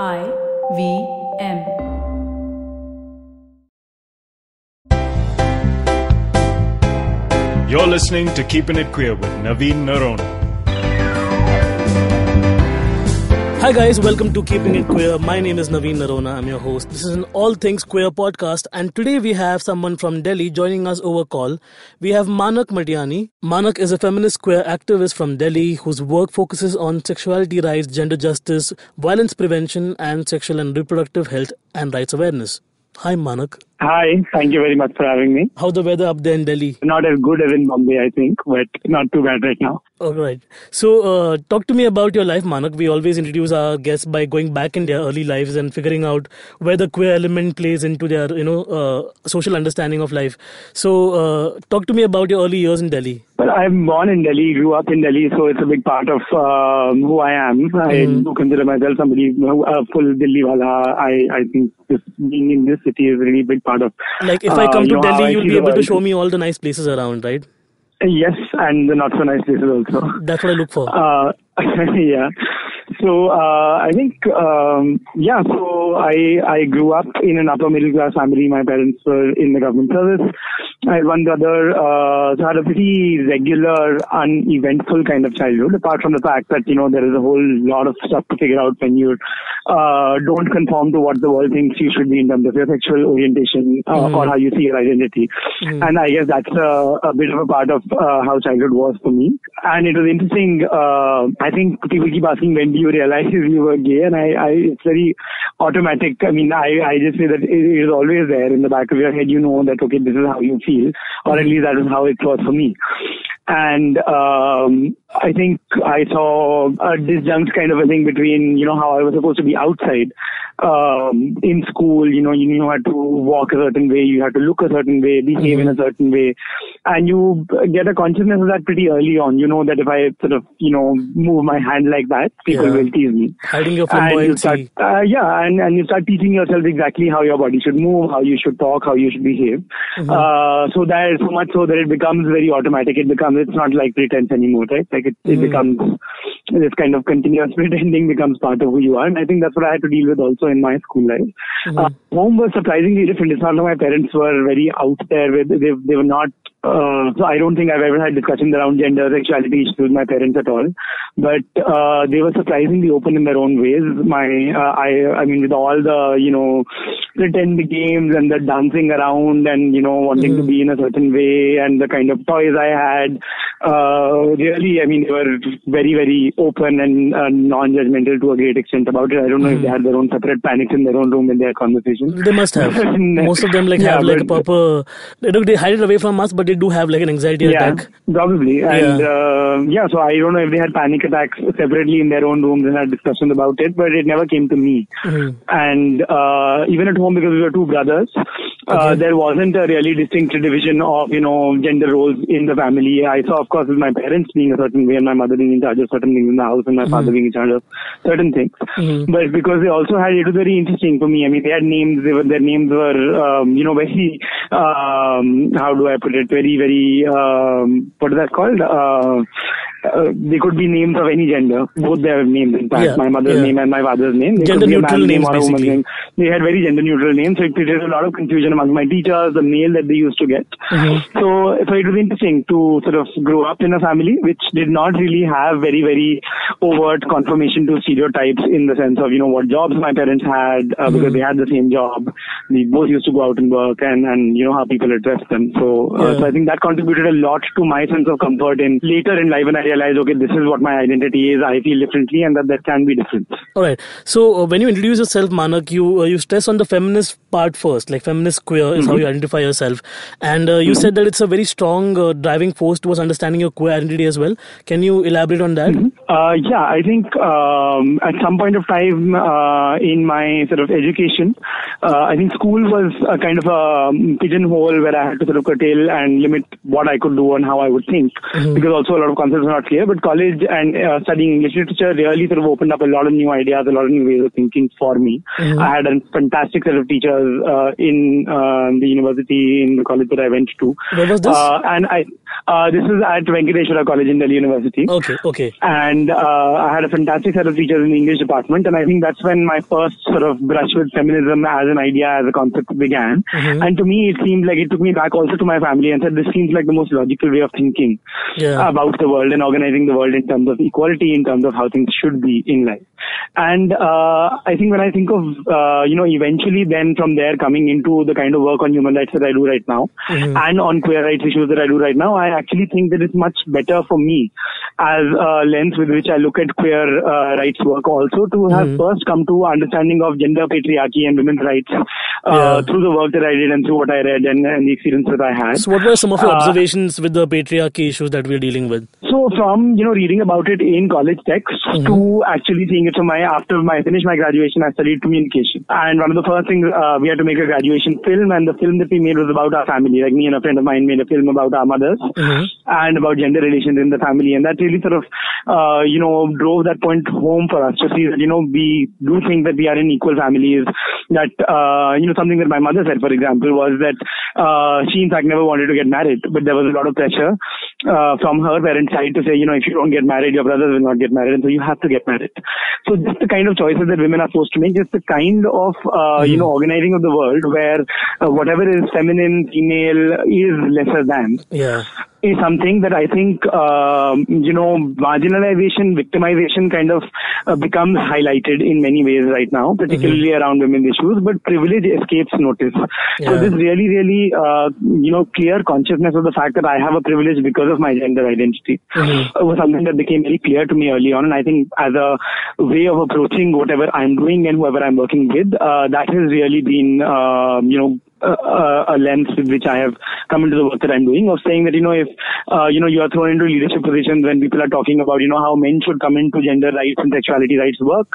I V M. You're listening to Keeping It Queer with Naveen Noronha. Hi guys, welcome to Keeping It Queer. My name is Naveen Noronha. I'm your host. This is an all things queer podcast and today we have someone from Delhi joining us over call. We have Manak Matiyani. Manak is a feminist queer activist from Delhi whose work focuses on sexuality rights, gender justice, violence prevention and sexual and reproductive health and rights awareness. Hi Manak. Hi, thank you very much for having me. How's the weather up there in Delhi? Not as good as in Bombay, I think, but not too bad right now. All right. So, uh, talk to me about your life, Manak. We always introduce our guests by going back in their early lives and figuring out where the queer element plays into their, you know, uh, social understanding of life. So, uh, talk to me about your early years in Delhi. Well, I'm born in Delhi, grew up in Delhi, so it's a big part of um, who I am. I do consider myself somebody who uh, full Delhi wala. I I think this, being in this city is a really big part of. Like, if I uh, come to know, how I Delhi, you'll be able to show me all the nice places around, right? Yes, and the not so nice places also. That's what I look for. Uh, yeah. So uh, I think um, yeah. So I I grew up in an upper middle class family. My parents were in the government service. I had one brother. Uh, so I had a pretty regular, uneventful kind of childhood. Apart from the fact that you know there is a whole lot of stuff to figure out when you uh, don't conform to what the world thinks you should be in terms of your sexual orientation uh, or how you see your identity. And I guess that's a, a bit of a part of uh, how childhood was for me. And it was interesting. Uh, I think people keep asking when do you realize you were gay, and I, I it's very automatic. I mean, I, I just say that it is always there in the back of your head. You know that okay, this is how you feel, or at mm-hmm. least that is how it was for me. And um, I think I saw a disjunct kind of a thing between you know how I was supposed to be outside um, in school. You know, you knew how to walk a certain way, you had to look a certain way, behave in a certain way, and you get a consciousness of that pretty early on. You know that if I sort of you know move my hand like that, people Yeah. will tease me. Hiding your And you start, uh, yeah, and, and you start teaching yourself exactly how your body should move, how you should talk, how you should behave. Uh, so that so much so that it becomes very automatic. It becomes it's not like pretense anymore, right? Like it, it becomes this kind of continuous pretending becomes part of who you are, and I think that's what I had to deal with also in my school life. Uh, home was surprisingly different. It's not that my parents were very out there with they they were not. Uh, so I don't think I've ever had discussions around gender, sexuality issues with my parents at all. But uh, they were surprisingly open in their own ways. My, uh, I, I mean, with all the you know, pretend games and the dancing around and you know wanting to be in a certain way and the kind of toys I had. Uh, really, I mean, they were very, very open and uh, non-judgmental to a great extent about it. I don't know if they had their own separate panics in their own room in their conversations. They must have. Most of them like Yeah, have like a proper. They, don't- they hide it away from us, but they do have like an anxiety Yeah, attack. probably. And uh, yeah, so I don't know if they had panic attacks separately in their own rooms and had discussions about it, but it never came to me. Mhm. And uh, even at home, because we were two brothers, uh, Okay. there wasn't a really distinct division of you know gender roles in the family. I saw, of course, with my parents being a certain way and my mother being in charge of certain things in the house and my father being in charge of certain things. Mhm. But because they also had, it was very interesting for me. I mean, they had names. They were, their names were, um, you know, very. Um, how do I put it? Very, very. Um, what is that called? Uh, uh, they could be names of any gender. Both their names, in fact, Yeah, my mother's yeah. name and my father's name. They Gender could be a neutral names, name or a woman's basically. name. They had very gender neutral names, so it created a lot of confusion among my teachers, the mail that they used to get. Mhm. So, so it was interesting to sort of grow up in a family which did not really have very, very overt confirmation to stereotypes in the sense of, you know, what jobs my parents had, uh, because they had the same job. We both used to go out and work and, and you know, how people addressed them. So, uh, Yeah. so I think that contributed a lot to my sense of comfort in later in life when I realized, okay, this is what my identity is. I feel differently and that there can be difference. All right. So uh, when you introduce yourself, Manak, you uh, you stress on the feminist part first, like feminist queer is how you identify yourself, and uh, you said that it's a very strong uh, driving force towards understanding your queer identity as well. Can you elaborate on that? Uh, yeah, I think um, at some point of time uh, in my sort of education, uh, I think school was a kind of a um, pigeonhole where I had to sort of curtail and limit what I could do and how I would think, because also a lot of concepts were not clear. But college and uh, studying English literature really sort of opened up a lot of new ideas, a lot of new ways of thinking for me. I had a had a fantastic set of teachers uh, in uh, the university, in the college that I went to. Where was this? Uh, and I, uh, this is at Venkateswara College in Delhi University. Okay, okay. And uh, I had a fantastic set of teachers in the English department, and I think that's when my first sort of brush with feminism as an idea, as a concept began. Mm-hmm. And to me, it seemed like it took me back also to my family and said, this seems like the most logical way of thinking Yeah. about the world and organizing the world in terms of equality, in terms of how things should be in life. And uh, I think when I think of, uh, you know, eventually then from there coming into the kind of work on human rights that I do right now Mm-hmm. and on queer rights issues that I do right now, I actually think that it's much better for me as a lens with which I look at queer uh, rights work also to have Mm-hmm. first come to understanding of gender patriarchy and women's rights uh, Yeah. through the work that I did and through what I read and, and the experience that I had. So, what were some of your Uh, observations with the patriarchy issues that we're dealing with? So from you know reading about it in college texts Mm-hmm. to actually seeing it. So my after my I finished my graduation, I studied communication, and one of the first things uh, we had to make a graduation film, and the film that we made was about our family. Like me and a friend of mine made a film about our mothers Mhm. and about gender relations in the family, and that really sort of uh, you know drove that point home for us to see that you know we do think that we are in equal families. That uh, you know something that my mother said, for example, was that uh, she in fact never wanted to get married, but there was a lot of pressure uh, from her parents' side to say, you know, if you don't get married, your brothers will not get married, and so you have to get married. So just the kind of choices that women are forced to make, just the kind of uh, you know organizing of the world where uh, whatever is feminine, female is lesser than Yeah. Is something that I think, um, you know, marginalization, victimization kind of uh, becomes highlighted in many ways right now, particularly around women's issues, but privilege escapes notice. So this really, really, uh, you know, clear consciousness of the fact that I have a privilege because of my gender identity Mhm. uh, was something that became very clear to me early on. And I think as a way of approaching whatever I'm doing and whoever I'm working with, uh, that has really been, uh, you know, a, a- lens with which I have come into the work that I'm doing of saying that, you know, if, uh, you know, you are thrown into leadership positions when people are talking about, you know, how men should come into gender rights and sexuality rights work,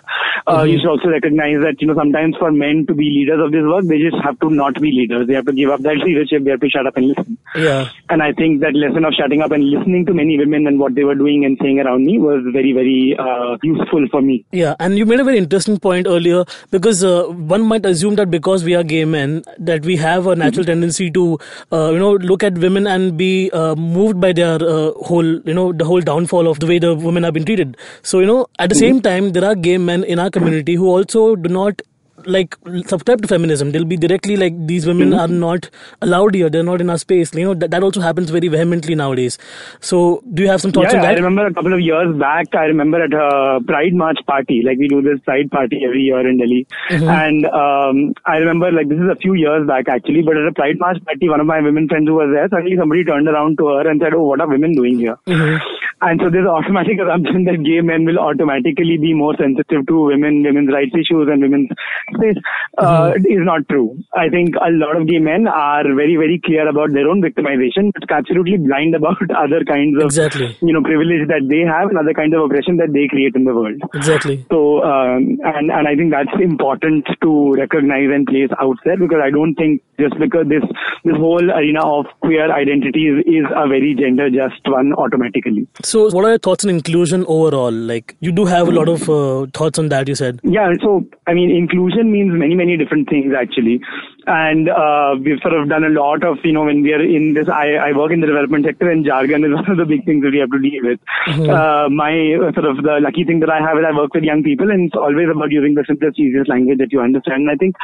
uh, you should also recognize that, you know, sometimes for men to be leaders of this work, they just have to not be leaders. They have to give up that leadership. They have to shut up and listen. Yeah. And I think that lesson of shutting up and listening to many women and what they were doing and saying around me was very, very uh, useful for me. Yeah, and you made a very interesting point earlier because uh, one might assume that because we are gay men, that we have a natural tendency to, uh, you know, look at women and be uh, moved by their uh, whole, you know, the whole downfall of the way the women have been treated. So, you know, at the same time, there are gay men in our community who also do not like subscribe to feminism they'll be directly like these women are not allowed here they're not in our space you know that, that also happens very vehemently nowadays so do you have some thoughts yeah, on I remember a couple of years back, I remember at a Pride March party, like we do this Pride party every year in Delhi. Mm-hmm. And um, I remember, like, this is a few years back actually, but at a Pride March party, one of my women friends who was there, suddenly somebody turned around to her and said, Oh, what are women doing here? Mm-hmm. And so there's automatic assumption that gay men will automatically be more sensitive to women, women's rights issues and women's space. Uh, Mm-hmm. is not true. I think a lot of gay men are very, very clear about their own victimization, but absolutely blind about other kinds of, Exactly. you know, privilege that they have and other kinds of oppression that they create in the world. exactly So, um, and, and I think that's important to recognize and place out there because I don't think just because this, this whole arena of queer identity is, is a very gender just one automatically. So, what are your thoughts on inclusion overall? Like, you do have a lot of uh, thoughts on that. You said. Yeah, so I mean, inclusion means many, many different things actually, and uh, we've sort of done a lot of you know when we are in this. I, I work in the development sector, and jargon is one of the big things that we have to deal with. Uh, my uh, sort of the lucky thing that I have is I work with young people, and it's always about using the simplest, easiest language that you understand. And I think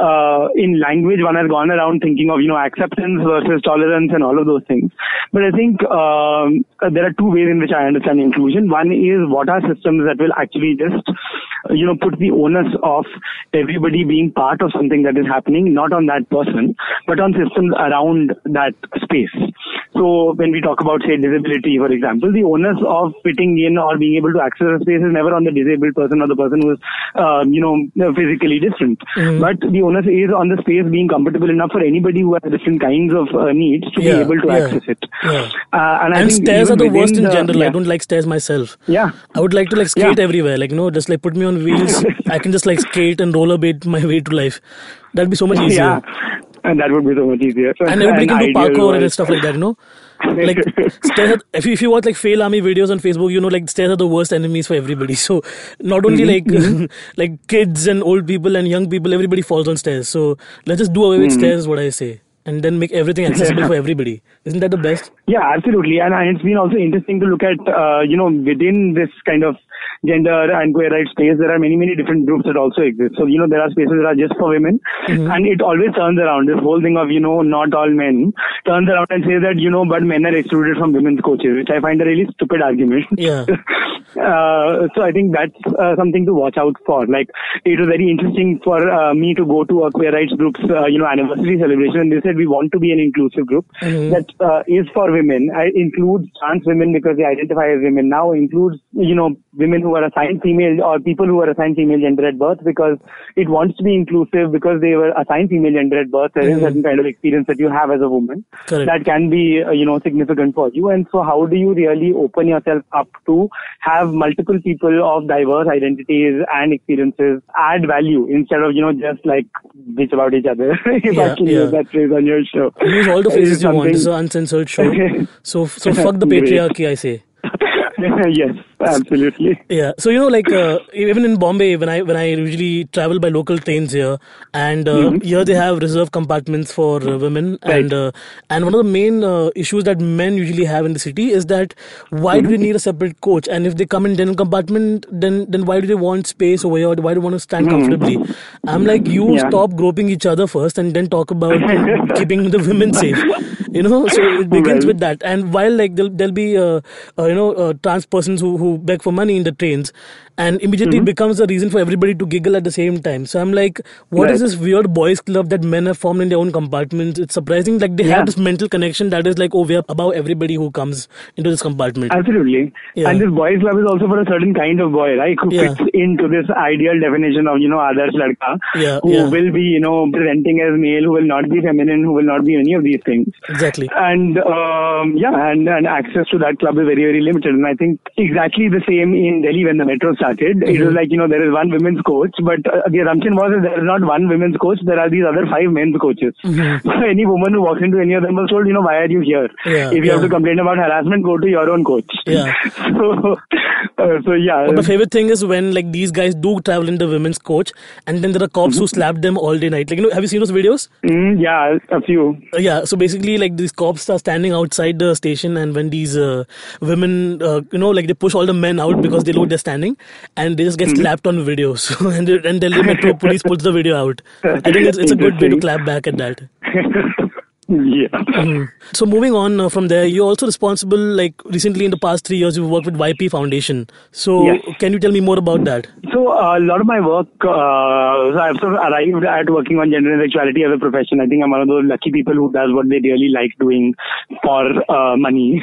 uh, in language, one has gone around thinking of you know acceptance versus tolerance and all of those things. But I think um, uh, there are two ways in which I understand inclusion. One is what are systems that will actually just you know put the onus of everybody being part of something that is happening, not on that person, but on systems around that space. So when we talk about say disability, for example, the onus of fitting in or being able to access a space is never on the disabled person or the person who is um, you know physically different, but the onus is on the space being comfortable enough for anybody who has different kinds of uh, needs to Yeah, be able to yeah, access it. yeah. Uh, and I and think stairs are the worst in the- general. I don't like stairs myself. Yeah. I would like to like skate everywhere. Like you know, just like put me on wheels. I can just like skate and rollerblade my way to life. That'd be so much easier. Yeah, and that would be so much easier. And everybody can do parkour and stuff like that. You know. like stairs. Are, if you if you watch like fail army videos on Facebook, you know like stairs are the worst enemies for everybody. So not only Mm-hmm. like like kids and old people and young people, everybody falls on stairs. So let's just do away with Mm-hmm. stairs. Is what I say. And then make everything accessible for everybody. Isn't that the best? Yeah, absolutely. And, and it's been also interesting to look at, uh, you know, within this kind of gender and queer rights space, there are many, many different groups that also exist. So, you know, there are spaces that are just for women. And it always turns around. This whole thing of, you know, not all men turns around and says that, you know, but men are excluded from women's coaches, which I find a really stupid argument. Yeah. uh, so I think that's uh, something to watch out for. Like, it was very interesting for uh, me to go to a queer rights group's, uh, you know, anniversary celebration. And they said we want to be an inclusive group that uh, is for women. I includes trans women because they identify as women. Now includes, you know, women who are assigned female or people who are assigned female gender at birth because it wants to be inclusive because they were assigned female gender at birth. There is a certain kind of experience that you have as a woman Correct. that can be, uh, you know, significant for you. And so how do you really open yourself up to have multiple people of diverse identities and experiences add value instead of, you know, just like bitch about each other. if Yeah, I can yeah. use that phrase on your show. Use all the phrases you want. This is an uncensored show. So so fuck the patriarchy, I say. yes, absolutely. Yeah, so you know, like uh, even in Bombay, when I when I usually travel by local trains here, and uh, here they have reserved compartments for uh, women, and uh, and one of the main uh, issues that men usually have in the city is that why do they need a separate coach? And if they come in general compartment, then then why do they want space over here? Why do they want to stand comfortably? I'm like, you Yeah. stop groping each other first, and then talk about keeping the women safe. You know, so it begins Well. with that. And while like there'll, there'll be uh, uh, you know uh, trans persons who, who beg for money in the trains, and immediately Mm-hmm. it becomes a reason for everybody to giggle at the same time. So I'm like, what is Right. this weird boys club that men have formed in their own compartments? It's surprising. Like they Yeah. have this mental connection that is like, oh, we're above everybody who comes into this compartment. Absolutely. Yeah. And this boys club is also for a certain kind of boy, right? Who Yeah. fits into this ideal definition of, you know, others Ladka. Yeah, Who will be, you know, presenting as male, who will not be feminine, who will not be any of these things. Exactly. And um, yeah, and, and access to that club is very, very limited. And I think exactly the same in Delhi when the metro started. It Mm-hmm. was like, you know, there is one women's coach, but uh, the assumption was that there is not one women's coach, there are these other five men's coaches. So any woman who walks into any of them was told, you know, why are you here? Mm-hmm. Yeah, if you have to complain about harassment, go to your own coach. Yeah. so, uh, so yeah. But my favorite thing is when like these guys do travel in the women's coach, and then there are cops who slap them all day night. Like you know, have you seen those videos? Mm, yeah, a few. Uh, yeah, so basically, like these cops are standing outside the station, and when these uh, women, uh, you know, like they push all the men out because they know they're standing, and they just get slapped on videos, and the- and Delhi Metro Police pulls the video out. I think it's, it's a good way to clap back at that. yeah. Mhm. So moving on uh, from there, you're also responsible. Like recently, in the past three years, you've worked with YP Foundation. So Yes. can you tell me more about that? So uh, a lot of my work, uh, I've sort of arrived at working on gender and sexuality as a profession. I think I'm one of those lucky people who does what they really like doing for uh, money,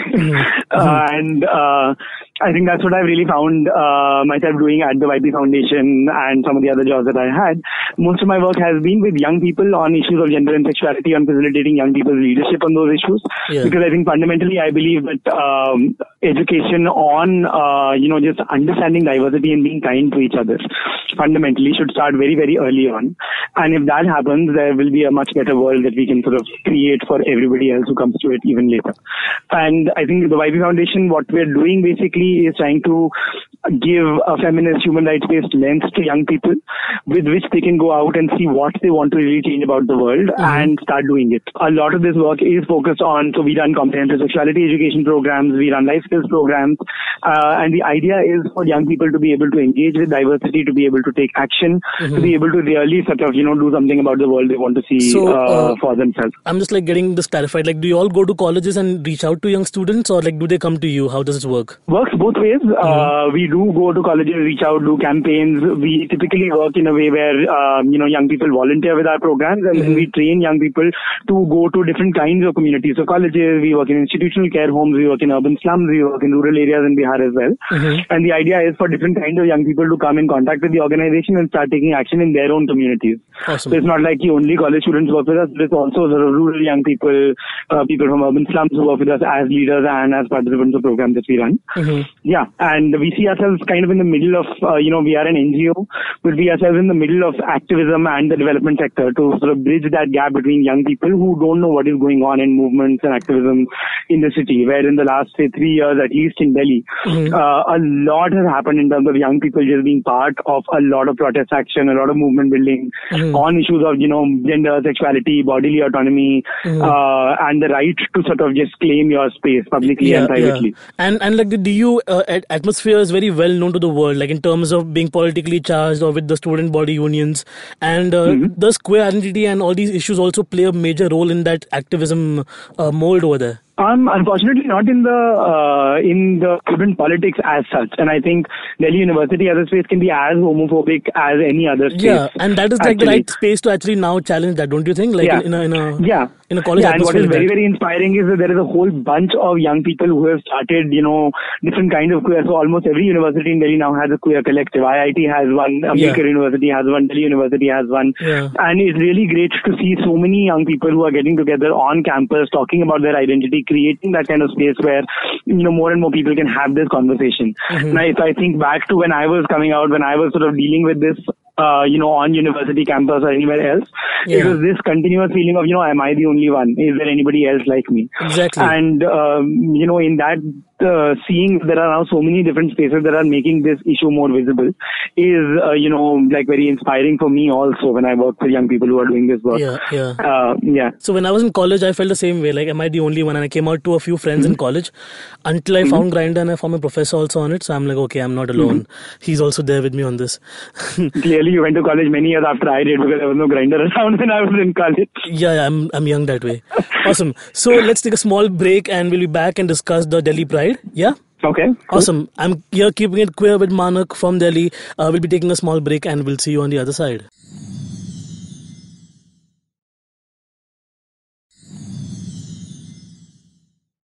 uh, and uh, I think that's what I've really found uh, myself doing at the YP Foundation and some of the other jobs that I had. Most of my work has been with young people on issues of gender and sexuality, on facilitating young people's leadership on those issues. Yeah. Because I think fundamentally, I believe that um, education on uh, you know just understanding diversity and being kind to each other fundamentally should start very very early on. And if that happens, there will be a much better world that we can sort of create for everybody else who comes to it even later. And I think the YP Foundation, what we're doing basically is trying to give a feminist human rights based lens to young people with which they can go out and see what they want to really change about the world and start doing it. A lot of this work is focused on, so we run comprehensive sexuality education programs, we run life skills programs, uh, and the idea is for young people to be able to engage with diversity, to be able to take action, to be able to really sort of, you know, do something about the world they want to see So, uh, uh, for themselves. I'm just like getting this clarified. Like, do you all go to colleges and reach out to young students, or like do they come to you? How does it work? works both ways. Uh, we do go to colleges, reach out, do campaigns. We typically work in a way where um, you know young people volunteer with our programs, and then we train young people to go to different kinds of communities. So colleges, we work in institutional care homes, we work in urban slums, we work in rural areas in Bihar as well. And the idea is for different kinds of young people to come in contact with the organization and start taking action in their own communities. Awesome. So it's not like only college students work with us, it's also sort of rural young people, uh, people from urban slums who work with us as leaders and as participants of programs that we run. Mm-hmm. Yeah, and we see ourselves kind of in the middle of, uh, you know, we are an NGO, but we ourselves in the middle of activism and the development sector to sort of bridge that gap between young people who don't know what is going on in movements and activism in the city, where in the last, say, three years, at least in Delhi, Mm-hmm. uh, a lot has happened in terms of young people just being part of a lot of protest action, a lot of movement building Mm-hmm. on issues of, you know, gender, sexuality, bodily autonomy, Mm-hmm. uh, and the right to sort of just claim your space publicly and privately. And and like the DU uh, atmosphere is very well known to the world, like in terms of being politically charged or with the student body unions, and uh, Mm-hmm. does queer identity and all these issues also play a major role in that activism uh, mold over there? Um, unfortunately, not in the uh, in the student politics as such, and I think Delhi University as a space can be as homophobic as any other space. Yeah, and that is like the right space to actually now challenge that, don't you think? Like Yeah. in, in a in a yeah. in a college yeah, and what is very, that. very inspiring is that there is a whole bunch of young people who have started, you know, different kind of queer. So almost every university in Delhi now has a queer collective. IIT has one, Ambedkar University has one, Delhi University has one. Yeah. And it's really great to see so many young people who are getting together on campus, talking about their identity, creating that kind of space where, you know, more and more people can have this conversation. Mm-hmm. Now, if I think back to when I was coming out, when I was sort of dealing with this, uh, you know, on university campus or anywhere else, it was this continuous feeling of, you know, am I the only one? Is there anybody else like me? Exactly. And, um, you know, in that, uh, seeing there are now so many different spaces that are making this issue more visible is, uh, you know, like very inspiring for me also when I work with young people who are doing this work. Yeah, yeah. Uh, yeah. So when I was in college, I felt the same way. Like, am I the only one? And I came out to a few friends Mm-hmm. in college until I found Grindr and I found my professor also on it. So I'm like, okay, I'm not alone. Mm-hmm. He's also there with me on this. Clearly you went to college many years after I did because there was no Grindr around when I was in college. yeah, yeah, I'm I'm young that way. Awesome. So let's take a small break and we'll be back and discuss the Delhi Pride. Yeah. Okay. Awesome. I'm here keeping it queer with Manak from Delhi. Uh, we'll be taking a small break and we'll see you on the other side.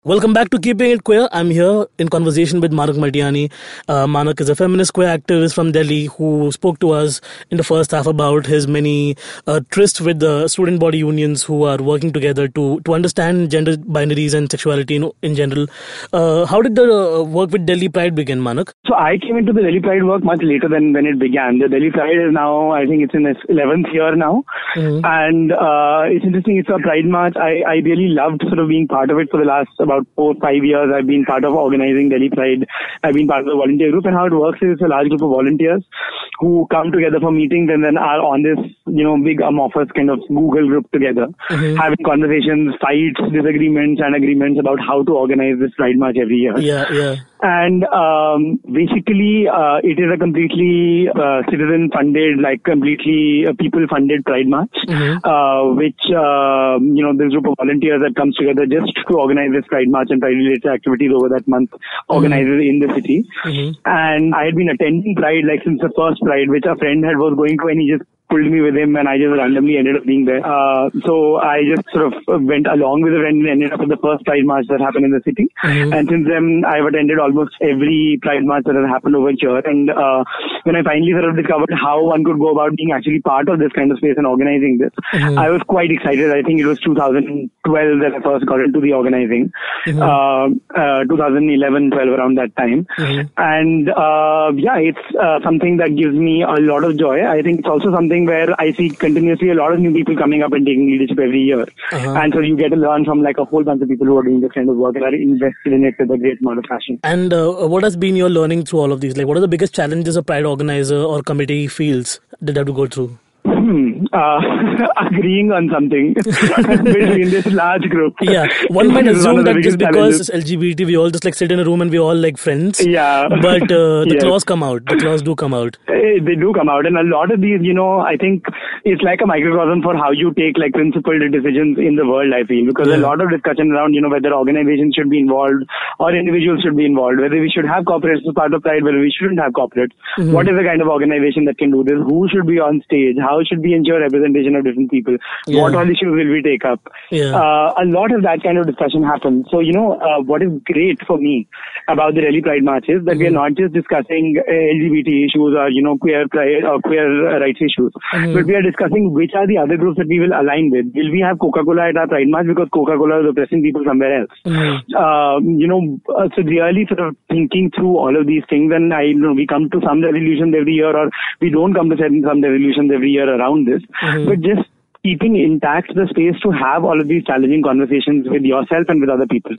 Welcome back to Keeping It Queer. I'm here in conversation with Manak Matiyani. Uh, Manak is a feminist queer activist from Delhi who spoke to us in the first half about his many uh, trysts with the student body unions who are working together to, to understand gender binaries and sexuality in, in general. Uh, how did the uh, work with Delhi Pride begin, Manak? So I came into the Delhi Pride work much later than when it began. The Delhi Pride is now, I think it's in its 11th year now. Mhm. And uh, it's interesting, it's a Pride March. I, I really loved sort of being part of it for the last about four, five years. I've been part of organizing Delhi Pride. I've been part of the volunteer group. And how it works is it's a large group of volunteers who come together for meetings and then are on this, you know, big amorphous kind of Google group together, having conversations, fights, disagreements, and agreements about how to organize this Pride March every year Yeah, yeah. and um, basically uh, it is a completely uh, citizen funded like completely uh, people funded pride march uh, which uh, you know this group of volunteers that comes together just to organize this pride march and pride related activities over that month organizes mm-hmm. in the city. Mm-hmm. And i had been attending pride like since the first pride which a friend had was going to and he just pulled me with him and I just randomly ended up being there. Uh, so I just sort of went along with a friend and ended up at the first Pride March that happened in the city. And since then, I've attended almost every Pride March that has happened over here. And uh, when I finally sort of discovered how one could go about being actually part of this kind of space and organizing this, I was quite excited. I think it was 2012 that I first got into the organizing. Uh, uh, 2011, 12 around that time. And uh, yeah, it's uh, something that gives me a lot of joy. I think it's also something where I see continuously a lot of new people coming up and taking leadership every year. Uh-huh. And so you get to learn from like a whole bunch of people who are doing this kind of work and are invested in it with a great amount of passion. And uh, what has been your learning through all of these? Like, what are the biggest challenges a pride organizer or committee feels that they have to go through? Hmm. Uh, agreeing on something between this large group. Yeah, one might assume that just because challenges. LGBT, we all just like sit in a room and we all like friends. Yeah. But uh, the Yes. claws come out. The claws do come out. Eh, they do come out and a lot of these you know i think it's like a microcosm for how you take like principled decisions in the world i feel because a lot of discussion around you know whether organizations should be involved or individuals should be involved whether we should have corporates as part of pride whether we shouldn't have corporates Mm-hmm. What is the kind of organization that can do this who should be on stage how how should we ensure representation of different people? Yeah. What all issues will we take up? Yeah. Uh, a lot of that kind of discussion happens. So, you know, uh, what is great for me about the Delhi Pride March is that we are not just discussing uh, LGBT issues or, you know, queer pride or queer uh, rights issues, but we are discussing which are the other groups that we will align with. Will we have Coca-Cola at our Pride March because Coca-Cola is oppressing people somewhere else? Um, you know, uh, so really sort of thinking through all of these things and I, you know, we come to some resolutions every year or we don't come to certain some resolutions every year around this, but just keeping intact the space to have all of these challenging conversations with yourself and with other people.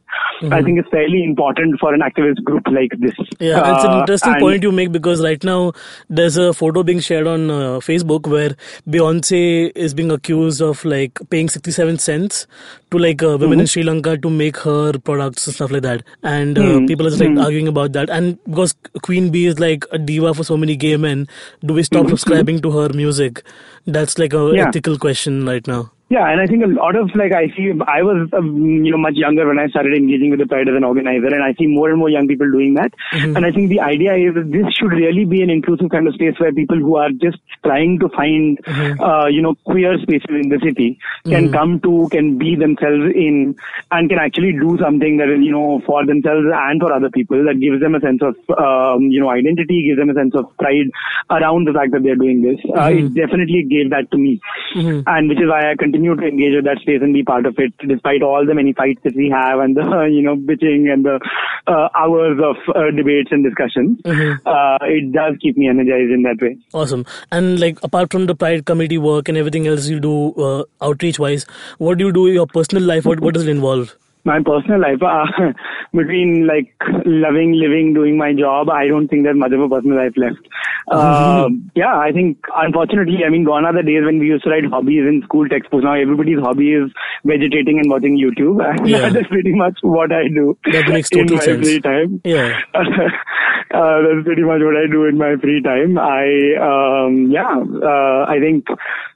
I think it's fairly important for an activist group like this. Yeah, it's an Uh, interesting point you make because right now there's a photo being shared on uh, Facebook where Beyonce is being accused of like paying 67 cents to like uh, women in Sri Lanka to make her products and stuff like that. And uh, people are just like arguing about that. And because Queen Bee is like a diva for so many gay men, do we stop subscribing to her music? That's like a Yeah. ethical question right now. Yeah, and I think a lot of like I see, I was um, you know much younger when I started engaging with the Pride as an organizer, and I see more and more young people doing that. And I think the idea is that this should really be an inclusive kind of space where people who are just trying to find uh, you know queer spaces in the city can come to, can be themselves in, and can actually do something that you know for themselves and for other people that gives them a sense of um, you know identity, gives them a sense of pride around the fact that they're doing this. Uh, it definitely gave that to me, and which is why I continue to engage with that space and be part of it, despite all the many fights that we have and the you know bitching and the uh, hours of uh, debates and discussions. Uh, it does keep me energized in that way. Awesome. And like apart from the Pride committee work and everything else you do uh, outreach wise, what do you do in your personal life? What what does it involve? My personal life, uh, between like loving, living, doing my job, I don't think there's much of a personal life left. Uh, yeah, I think unfortunately, I mean, gone are the days when we used to write hobbies in school textbooks. Now everybody's hobby is vegetating and watching YouTube. And Yeah. that is pretty much what I do That makes in total my sense. free time. Yeah. uh, that's pretty much what I do in my free time. I, um, yeah, uh, I think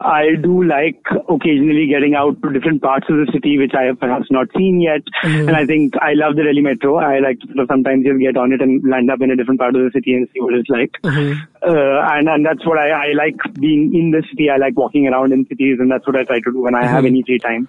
I do like occasionally getting out to different parts of the city which I have perhaps not seen yet. Mm-hmm. And I think I love the Delhi Metro. I like to sort of sometimes just get on it and land up in a different part of the city and see what it's like. Mm-hmm. Uh, and, and that's what I, I like being in the city. I like walking around in cities and that's what I try to do when I have Mm-hmm. any free time.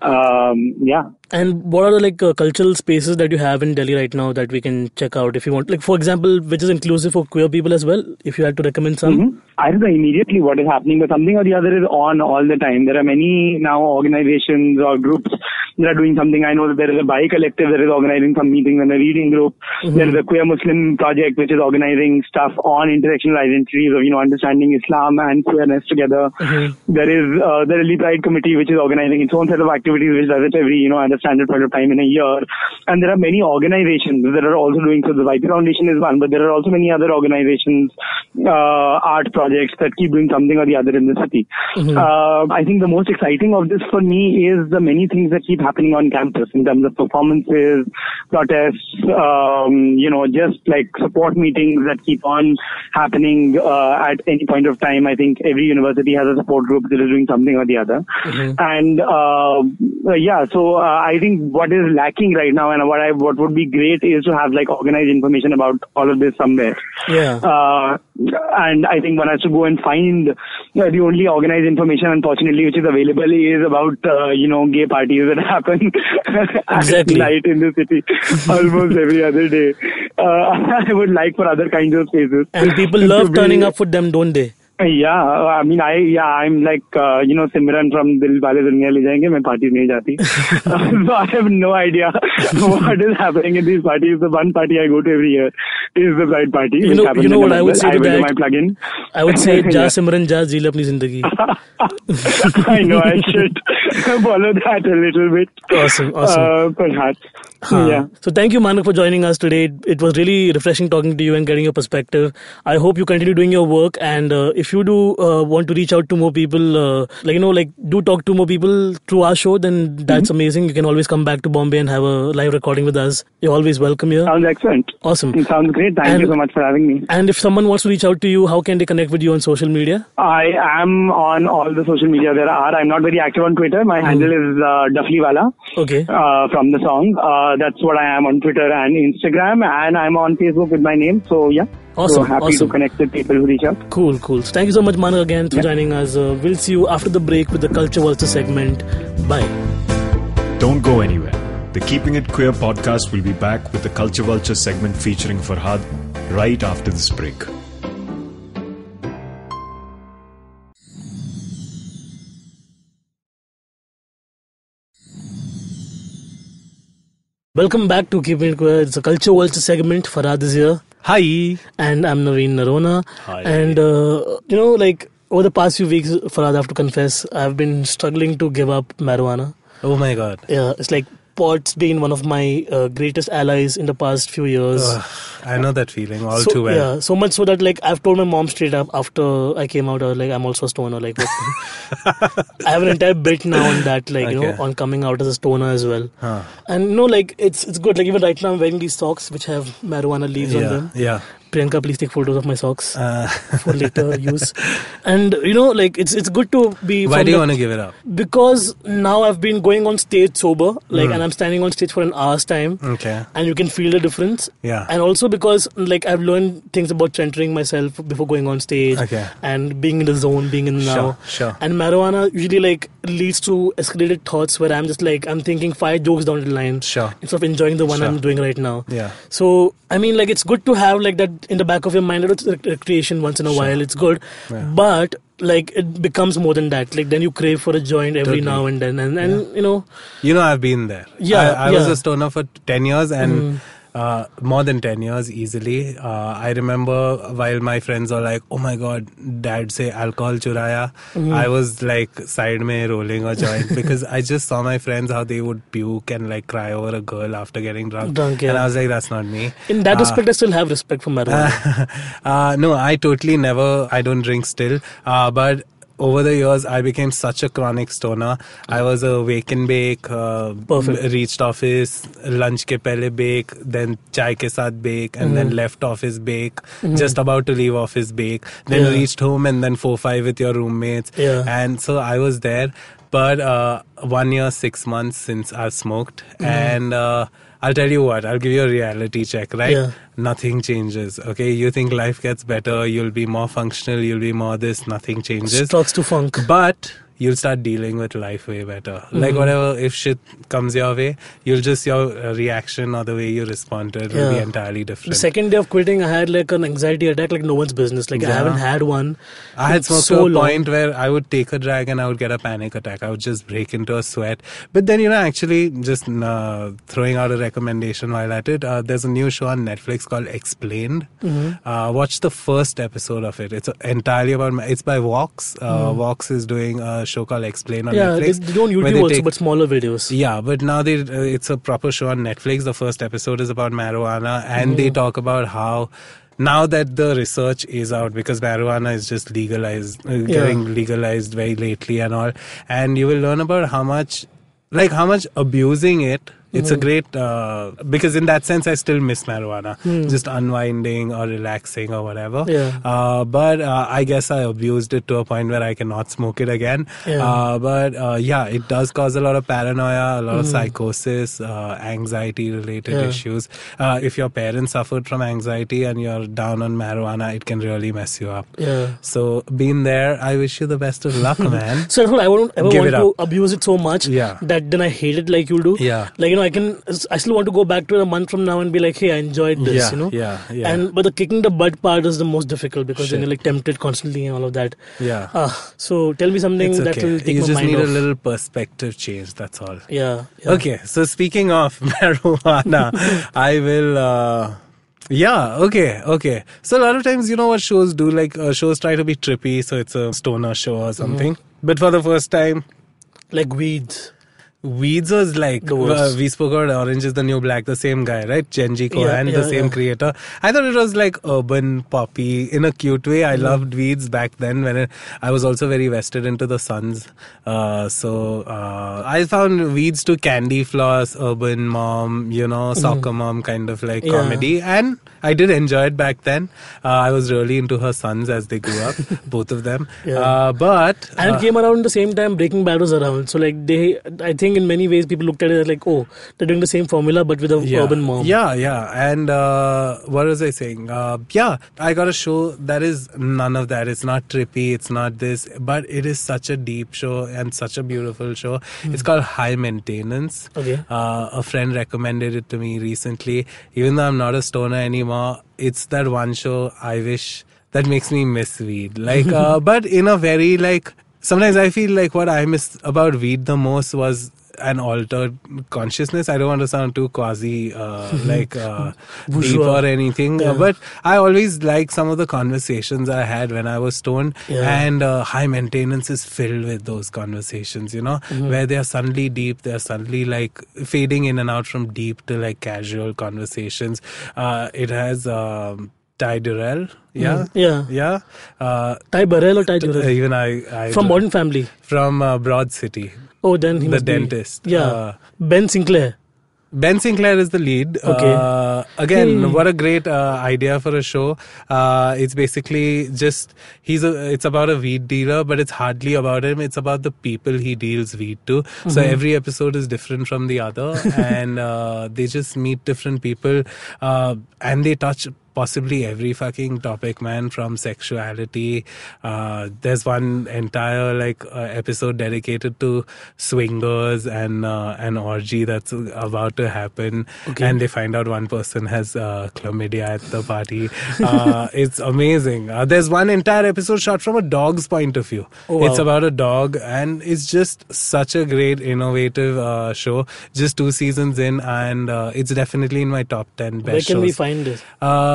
Um, yeah. And what are the like uh, cultural spaces that you have in Delhi right now that we can check out if you want? Like for example, which is inclusive for queer people as well. If you had to recommend some. Mhm. I don't know immediately what is happening, but something or the other is on all the time. There are many now organizations or groups that are doing something. I know that there is a bi collective that is organizing some meetings and a reading group. There is a Queer Muslim Project which is organizing stuff on intersectional identities of, you know, understanding Islam and queerness together. There is uh, the Delhi Pride Committee which is organizing its own set of activities which does it every, you know, at a standard point of time in a year. And there are many organizations that are also doing so. The YP Foundation is one, but there are also many other organizations, uh, art projects that keep doing something or the other in the city. Uh, I think the most exciting of this for me is the many things that keep happening on campus in terms of performances, protests, um, you know, just like support meetings that keep on happening uh, at any point of time. I think every university has a support group that is doing something or the other. And uh, uh, yeah, so uh, I think what is lacking right now and what I what would be great is to have like organized information about all of this somewhere. Yeah. Uh, and I think one has to go and find uh, the only organized information, unfortunately, which is available is about, uh, you know, gay parties that happen Exactly. at night in the city almost every other day. Uh, I would like for other kinds of spaces. And people love be- turning up for them, don't they? Yeah, I mean, I yeah, I'm like uh, you know Simran from Dil Wale Duniya Le Jayenge. मैं parties नहीं जाती, so I have no idea what is happening in these parties. The one party I go to every year is the Pride party. You which know- happens you know in what I would November. say to I will do that? my plug-in. I would say, Yeah. जा सिमरन जा जी ले अपनी ज़िंदगी. I know I should follow that a little bit. Awesome, awesome. Uh, perhaps. Huh. Yeah. So thank you, Manak, for joining us today. It, was really refreshing talking to you and getting your perspective. I hope you continue doing your work. And uh, if you do uh, want to reach out to more people, uh, like you know, like do talk to more people through our show, then that's Mm-hmm. amazing. You can always come back to Bombay and have a live recording with us. You're always welcome here. Sounds excellent. Awesome. It sounds great. Thank And- you so much for having me. And if someone wants to reach out to you, how can they connect with you on social media? I am on all the social media there are. I'm not very active on Twitter. Twitter. My handle is uh, Dufflywala Okay. uh, from the song. Uh, that's what I am on Twitter and Instagram, and I'm on Facebook with my name. So yeah, Awesome, So happy awesome. to connect with people who reach out. Cool, cool. So thank you so much, Manak, again for Yeah. joining us. Uh, we'll see you after the break with the Culture Vulture segment. Bye. Don't go anywhere. The Keeping It Queer podcast will be back with the Culture Vulture segment featuring Farhad right after this break. Welcome back to Keeping It Queer. It's a Culture Vulture segment. Farhad is here. Hi. and I'm Naveen Noronha. Hi. And uh, you know, like over the past few weeks, Farhad, I have to confess, I've been struggling to give up marijuana. Oh my god. Yeah, it's like pot's been one of my uh, greatest allies in the past few years. Ugh, I know that feeling all so, too well. Yeah, so much so that like I've told my mom straight up after I came out, I was like, I'm also a stoner. Like, what- I have an entire bit now on that, like you know, on coming out as a stoner as well. Huh. And you know, like it's it's good. Like even right now, I'm wearing these socks which have marijuana leaves on them. Yeah. Priyanka, please take photos of my socks Uh, for later use. And you know, like it's it's good to be. why do you want to give it up? Because now I've been going on stage sober, like, Mm. and I'm standing on stage for an hour's time, Okay. and you can feel the difference. Yeah. And also because like I've learned things about centering myself before going on stage, Okay. and being in the zone, being in the now. Sure. Sure. And marijuana usually like leads to escalated thoughts where I'm just like I'm thinking five jokes down the line Sure. instead of enjoying the one Sure. I'm doing right now. Yeah. So I mean, like it's good to have like that in the back of your mind. It's recreation once in a Sure. while. It's good, Yeah. but like it becomes more than that. Like then you crave for a joint every Totally. now and then, and and you know, You know, I've been there. Yeah, I, I was a stoner for 10 years and Mm. Uh, more than 10 years easily. Uh, I remember while my friends are like, oh my god, dad say alcohol churaya. Mm-hmm. I was like side me rolling a joint because I just saw my friends how they would puke and like cry over a girl after getting drunk. Drunk, yeah. And I was like, that's not me. in that Uh, respect, I still have respect for marijuana. uh, no, I totally never. I don't drink still. Uh, but over the years, I became such a chronic stoner. I was a wake and bake. Uh, Reached office, lunch ke pehle bake, then chai ke saath bake, and then left office bake. Just about to leave office bake. Then Yeah. reached home and then four five with your roommates. Yeah. And so I was there. But uh, one year, six months since I've smoked, and. Uh, I'll tell you what, I'll give you a reality check, right? Yeah. nothing changes. Okay, you think life gets better, you'll be more functional, you'll be more this, nothing changes. Strokes to funk. But you'll start dealing with life way better. Like whatever, if shit comes your way, you'll just your reaction or the way you respond to it will be Yeah. entirely The different. second day of quitting, I had like an anxiety attack, like no one's business. Like I haven't had one. I had smoked so to a long. point where I would take a drag and I would get a panic attack. I would just break into a sweat. But then, you know, actually, just uh, throwing out a recommendation while at it, uh, there's a new show on Netflix called Explained. Mm-hmm. Uh, watch the first episode of it. It's entirely about, it's by Vox. Uh, Vox is doing a show called Explain on. Yeah, they, Netflix. they do on where YouTube they also, take- but smaller videos. yeah, but now they uh, it's a proper show on Netflix. The first episode is about marijuana, and they talk about how now that the research is out because marijuana is just legalized, uh, getting legalized very lately and all, and you will learn about how much, like how much abusing it. It's a great uh, because in that sense I still miss marijuana, just unwinding or relaxing or whatever. Yeah. Uh, but uh, I guess I abused it to a point where I cannot smoke it again. Yeah. Uh, but uh, yeah, it does cause a lot of paranoia, a lot of Mm-hmm. psychosis, uh, anxiety related Yeah. issues. Uh, if your parents suffered from anxiety and you're down on marijuana, it can really mess you up. Yeah. So, being there, I wish you the best of luck, man. So I won't ever Give want to abuse it so much Yeah. that then I hate it like you do. Yeah. Like you know, I can. I still want to go back to it a month from now and be like, hey, I enjoyed this. Yeah, you know. yeah, yeah. And but the kicking the butt part is the most difficult because then you're like tempted constantly and all of that. Yeah. Ah, so tell me something it's that will take you just need off. a little perspective change, that's all. Yeah. yeah. Okay, so speaking of marijuana, I will. Uh, yeah, okay, okay. So a lot of times, you know what shows do? Like uh, shows try to be trippy, so it's a stoner show or something. But for the first time, Like weeds. Weeds was like uh, we spoke about Orange is the New Black, the same guy, right? Jenji Kohan, yeah, the same yeah. creator. I thought it was like urban poppy in a cute way. I loved Weeds back then when it, I was also very vested into the sons. Uh, so uh, I found Weeds to Candy Floss, Urban Mom, you know, Soccer Mom kind of like Mm-hmm. Yeah. comedy, and I did enjoy it back then. Uh, I was really into her sons as they grew up, both of them. Yeah. Uh, but And uh, it came around the same time Breaking Bad was around. So like they, I think in many ways people looked at it as like, oh, they're doing the same formula but with a yeah. urban mom. Yeah, yeah. And uh, what was I saying? Uh, yeah, I got a show that is none of that. It's not trippy. It's not this, but it is such a deep show and such a beautiful show. It's called High Maintenance. Okay. Uh, a friend recommended it to me recently. Even though I'm not a stoner anymore, it's that one show I wish that makes me miss weed. Like, uh, but in a very like. Sometimes I feel like what I miss about weed the most was an altered consciousness. I don't want to sound too quasi uh, like uh, deep or anything, Yeah. uh, but I always like some of the conversations I had when I was stoned, Yeah. and uh, high maintenance is filled with those conversations. You know, Mm-hmm. where they are suddenly deep, they are suddenly like fading in and out from deep to like casual conversations. Uh, it has. Um, Ty Durrell, yeah, Yeah. yeah. Uh, Ty Burrell or Ty Durrell? even I, I From Modern Family. from uh, Broad City. Oh, then he The must be- dentist. Yeah. Uh, ben Sinclair. Ben Sinclair is the lead. Okay. Uh, again, Hmm. what a great uh, idea for a show. Uh, it's basically just he's a. It's about a weed dealer, but it's hardly about him. It's about the people he deals weed to. So Mm-hmm. every episode is different from the other, and uh, they just meet different people, uh, and they touch possibly every fucking topic man from sexuality uh, there's one entire like uh, episode dedicated to swingers and uh, an orgy that's about to happen Okay. and they find out one person has uh, chlamydia at the party uh, it's amazing uh, there's one entire episode shot from a dog's point of view Oh, wow. it's about a dog and it's just such a great innovative uh, show just two seasons in and uh, it's definitely in my top 10 best Where can we shows. find it?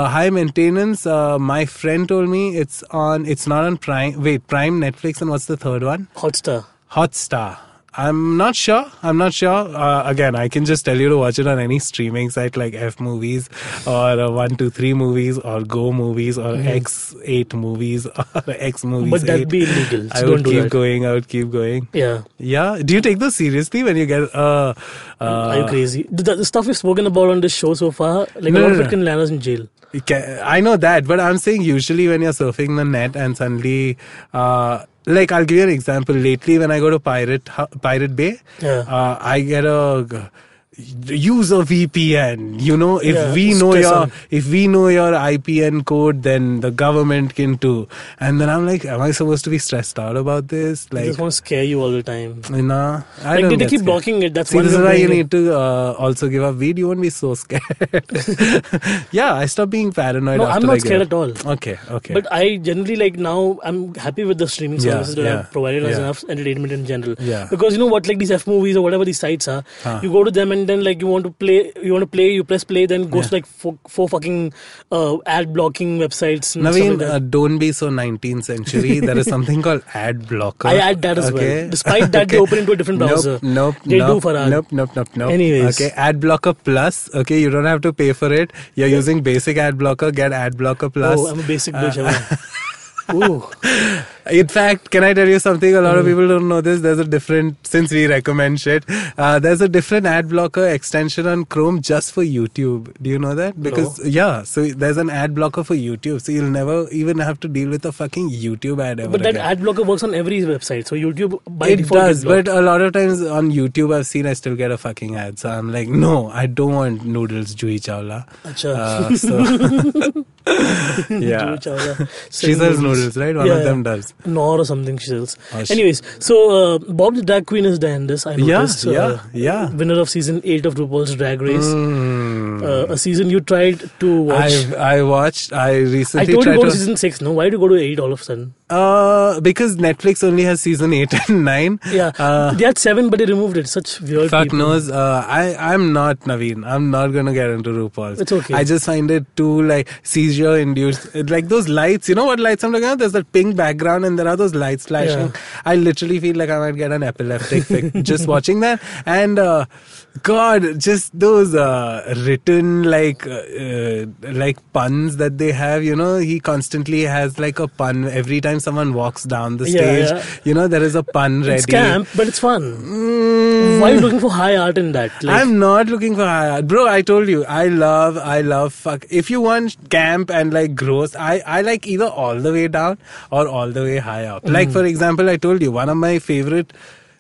Uh, high maintenance. Uh, my friend told me it's on. It's not on Prime. Wait, Prime, Netflix, and what's the third one? Hotstar. Hotstar. I'm not sure. I'm not sure. Uh, again, I can just tell you to watch it on any streaming site like F Movies or uh, One Two Three Movies or Go Movies or X Eight Movies or X Movies. Mm-hmm. But that'd 8. be illegal, I don't would keep going. I would keep going. Yeah. Yeah. Do you take this seriously when you get? Uh, uh, Are you crazy? The, the stuff we've spoken about on this show so far, like No, a lot no, of it can land us in jail. You ca- I know that, but I'm saying usually when you're surfing the net and suddenly, uh, like I'll give you an example. Lately, when I go to Pirate Pirate Bay, Yeah. uh, I get a use a VPN. You know, if Yeah, we know your on. if we know your IPN code, then the government can too. And then I'm like, am I supposed to be stressed out about this? They Like, just want to scare you all the time. nah, I Like don't they, they keep scared. blocking it. That's See, this is why you need to uh, also give up weed. You won't be so scared. yeah, I stopped being paranoid. No, I'm not I scared at all. Okay, okay. But I generally like now I'm happy with the streaming Yeah, services that yeah, have provided us enough entertainment in general. Yeah. Because you know what, like these F movies or whatever these sites are, Huh. you go to them and then like you want to play, you want to play, you press play, then goes Yeah. like four, four fucking uh, ad blocking websites. Naveen, like uh, don't be so 19th century. there is something called ad blocker. I add that as okay? well. Despite that, they open into a different browser. Nope, nope, They nope, do, Farhad. Nope, nope, nope, nope. Anyways. Okay, ad blocker plus. Okay, you don't have to pay for it. You're using basic ad blocker. Get ad blocker plus. oh, I'm a basic bitch. Uh? Ooh. In fact, can I tell you something? A lot Hmm. of people don't know this. There's a different, since we recommend shit, uh, there's a different ad blocker extension on Chrome just for YouTube. Do you know that? Because, yeah, so there's an ad blocker for YouTube. So you'll never even have to deal with a fucking YouTube ad ever But that again. ad blocker works on every website. So YouTube by it default does, but a lot of times on YouTube, I've seen I still get a fucking ad. So I'm like, no, I don't want noodles, Juhi Chawla. Acha. Uh, so, yeah. She sells noodles, right? One Yeah, of them does. Knorr or something she sells. Oh, Anyways, so uh, Bob the Drag Queen is in this. I Yeah, noticed. yeah, uh, yeah. Winner of season 8 of RuPaul's Drag Race. Mm. Uh, a season you tried to watch. I've, I watched, I recently I told you to go to. to season 6, no? Why did you go to 8 all of a sudden? Uh, because Netflix only has season eight and nine. Yeah, Uh, they had seven, but they removed it. Such weird. Fuck people. knows. Uh, I I'm not Naveen. I'm not gonna get into RuPaul's. It's okay. I just find it too like seizure induced. Like those lights. You know what lights I'm talking about? There's that pink background and there are those lights flashing. Yeah. I literally feel like I might get an epileptic fit just watching that. And uh, God, just those uh, written like uh, uh, like puns that they have. You know, he constantly has like a pun every time someone walks down the stage. yeah. You know, there is a pun ready. It's camp, but it's fun. Mm. Why are you looking for high art in that? Like, I'm not looking for high art. Bro, I told you, I love, I love fuck. If you want camp and like gross, I, I like either all the way down or all the way high up. Like, for example, I told you, one of my favorite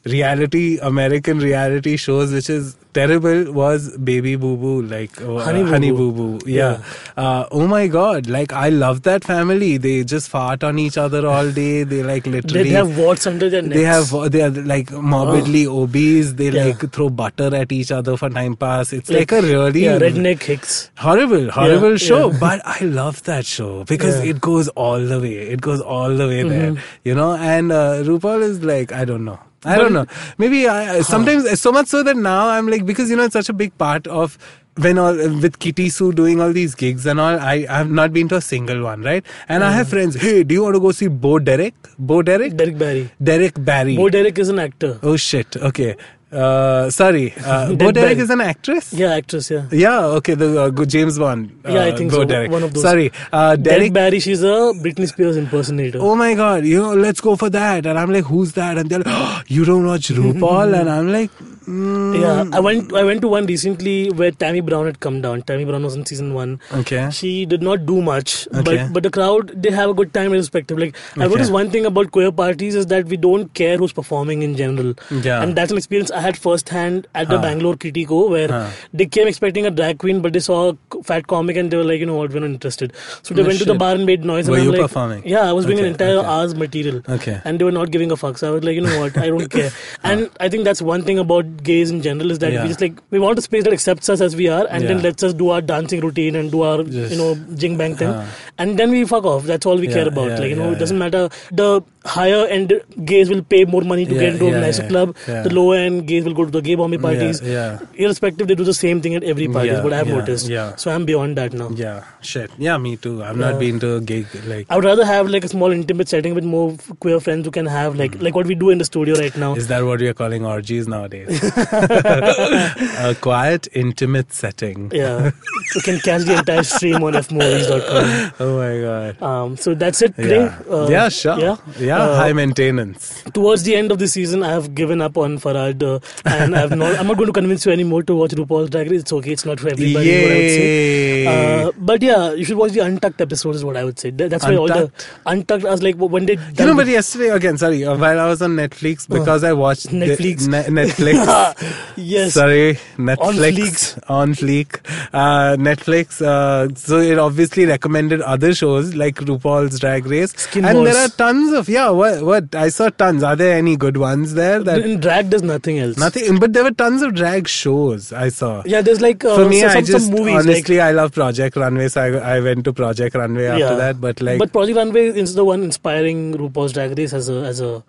reality, American reality shows, which is terrible, was Baby Boo Boo, like uh, Honey Boo Honey Boo. Boo Boo. Yeah. Uh, oh my god, like I love that family. They just fart on each other all day. They like literally. they have warts under their necks. They have they are like morbidly obese. They Yeah. like throw butter at each other for time pass. It's like, a really yeah, redneck hicks. horrible, horrible Yeah, show. yeah. But I love that show because Yeah. Mm-hmm. it goes all the way. It goes all the way there, you know. And uh, RuPaul is like I don't know. I don't know. Maybe I, sometimes so much so that now I'm like because you know it's such a big part of when all with Kitty Su doing all these gigs and all. I I have not been to a single one, right? And I have hmm. friends. Hey, do you want to go see Bo Derek? Bo Derek? Derrick Barry. Derrick Barry. Bo Derek is an actor. Oh shit. Okay. Uh, sorry. Uh, Bo Derek is an actress. Yeah, actress. Yeah. Yeah. Okay. The uh, good James Bond. Uh, Yeah, I think Bo so. Derek. One of those. Sorry. Uh, Derrick. Barry. She's a Britney Spears impersonator. Oh my god, you know, let's go for that. And I'm like, who's that? And they're like, oh, you don't watch RuPaul? and I'm like, mm, Yeah, I went. I went to one recently where Tammy Brown had come down. Tammy Brown was in season one. okay. She did not do much, Okay. but but the crowd they have a good time irrespective. Like I Okay. noticed one thing about queer parties is that we don't care who's performing in general. Yeah. and that's an experience I had firsthand at the Huh. Bangalore Kitty Ko where Huh. they came expecting a drag queen, but they saw a fat comic and they were like, you know what, we're not interested. So they Oh, went to the bar and made noise. Were and I'm you like, performing? Yeah, I was doing an entire okay. hour's material. Okay. And they were not giving a fuck. So I was like, you know what, I don't care. And I think that's one thing about gays in general is that Yeah. we just like we want a space that accepts us as we are, and then Yeah. lets us do our dancing routine and do our Just- you know jing bang thing, Huh. and then we fuck off. That's all we Yeah, care about. like you know, it doesn't matter. The higher end gays will pay more money to get into a nicer club. The lower end gays will go to the Gay Bombay parties. Yeah. Irrespective, they do the same thing at every party. Yeah, what I've yeah, noticed. yeah. So I'm beyond that now. Yeah. Shit. Yeah, me too. I've Yeah. not been to a gig like. I would rather have like a small intimate setting with more queer friends who can have like like what we do in the studio right now. Is that what we are calling orgies nowadays? a quiet, intimate setting. yeah, you can catch the entire stream on fmovies.com. Oh my god. Um, so that's it today. Yeah. Uh, yeah, sure. Yeah. Yeah, Uh, high maintenance. towards the end of the season, I have given up on Farhad, uh, and I've not. I'm not going to convince you anymore to watch RuPaul's Drag Race. It's okay. It's not for everybody. What I would say. Yay. Uh, but yeah, you should watch the Untucked episodes. Is what I would say. That- That's why all the Untucked? I was like, when did you know, but yesterday again, sorry, uh, while I was on Netflix because I watched the- Netflix. Ne- Netflix. yes, Sorry, Netflix fleeks. on fleek. Uh, Netflix. Uh, so it obviously recommended other shows like RuPaul's Drag Race, Skin and there are tons of yeah. What what I saw tons. Are there any good ones there? That in drag, does nothing else. nothing. But there were tons of drag shows. I saw. Yeah, there's like uh, For me, some, I just some movies honestly like. I love Project Runway, so I, I went to Project Runway after Yeah. that. But like, but Project Runway is the one inspiring RuPaul's Drag Race as a as a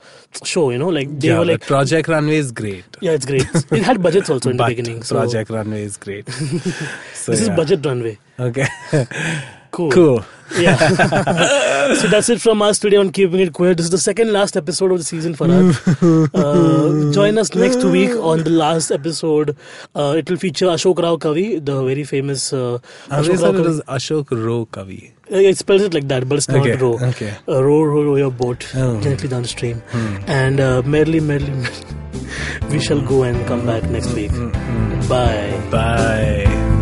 show. You know, like they yeah, were like, Project Runway is great. yeah, it's great. it had budgets also in but the beginning. So Project Runway is great. so, this is budget runway. Okay, Cool. cool. Yeah. so that's it from us today on Keeping It Queer. This is the second last episode of the season for us. Uh, join us next week on the last episode. Uh, it will feature Ashok Row Kavi, the very famous uh, Ashok Row Kavi. Ashok Row Kavi. Uh, It spells it like that, but it's not Okay, row. okay. Uh, row, row, row your boat Oh. Hmm. gently downstream. the stream. And uh, merrily, merrily, merrily, we shall go and come back next week. Hmm, Bye. Bye.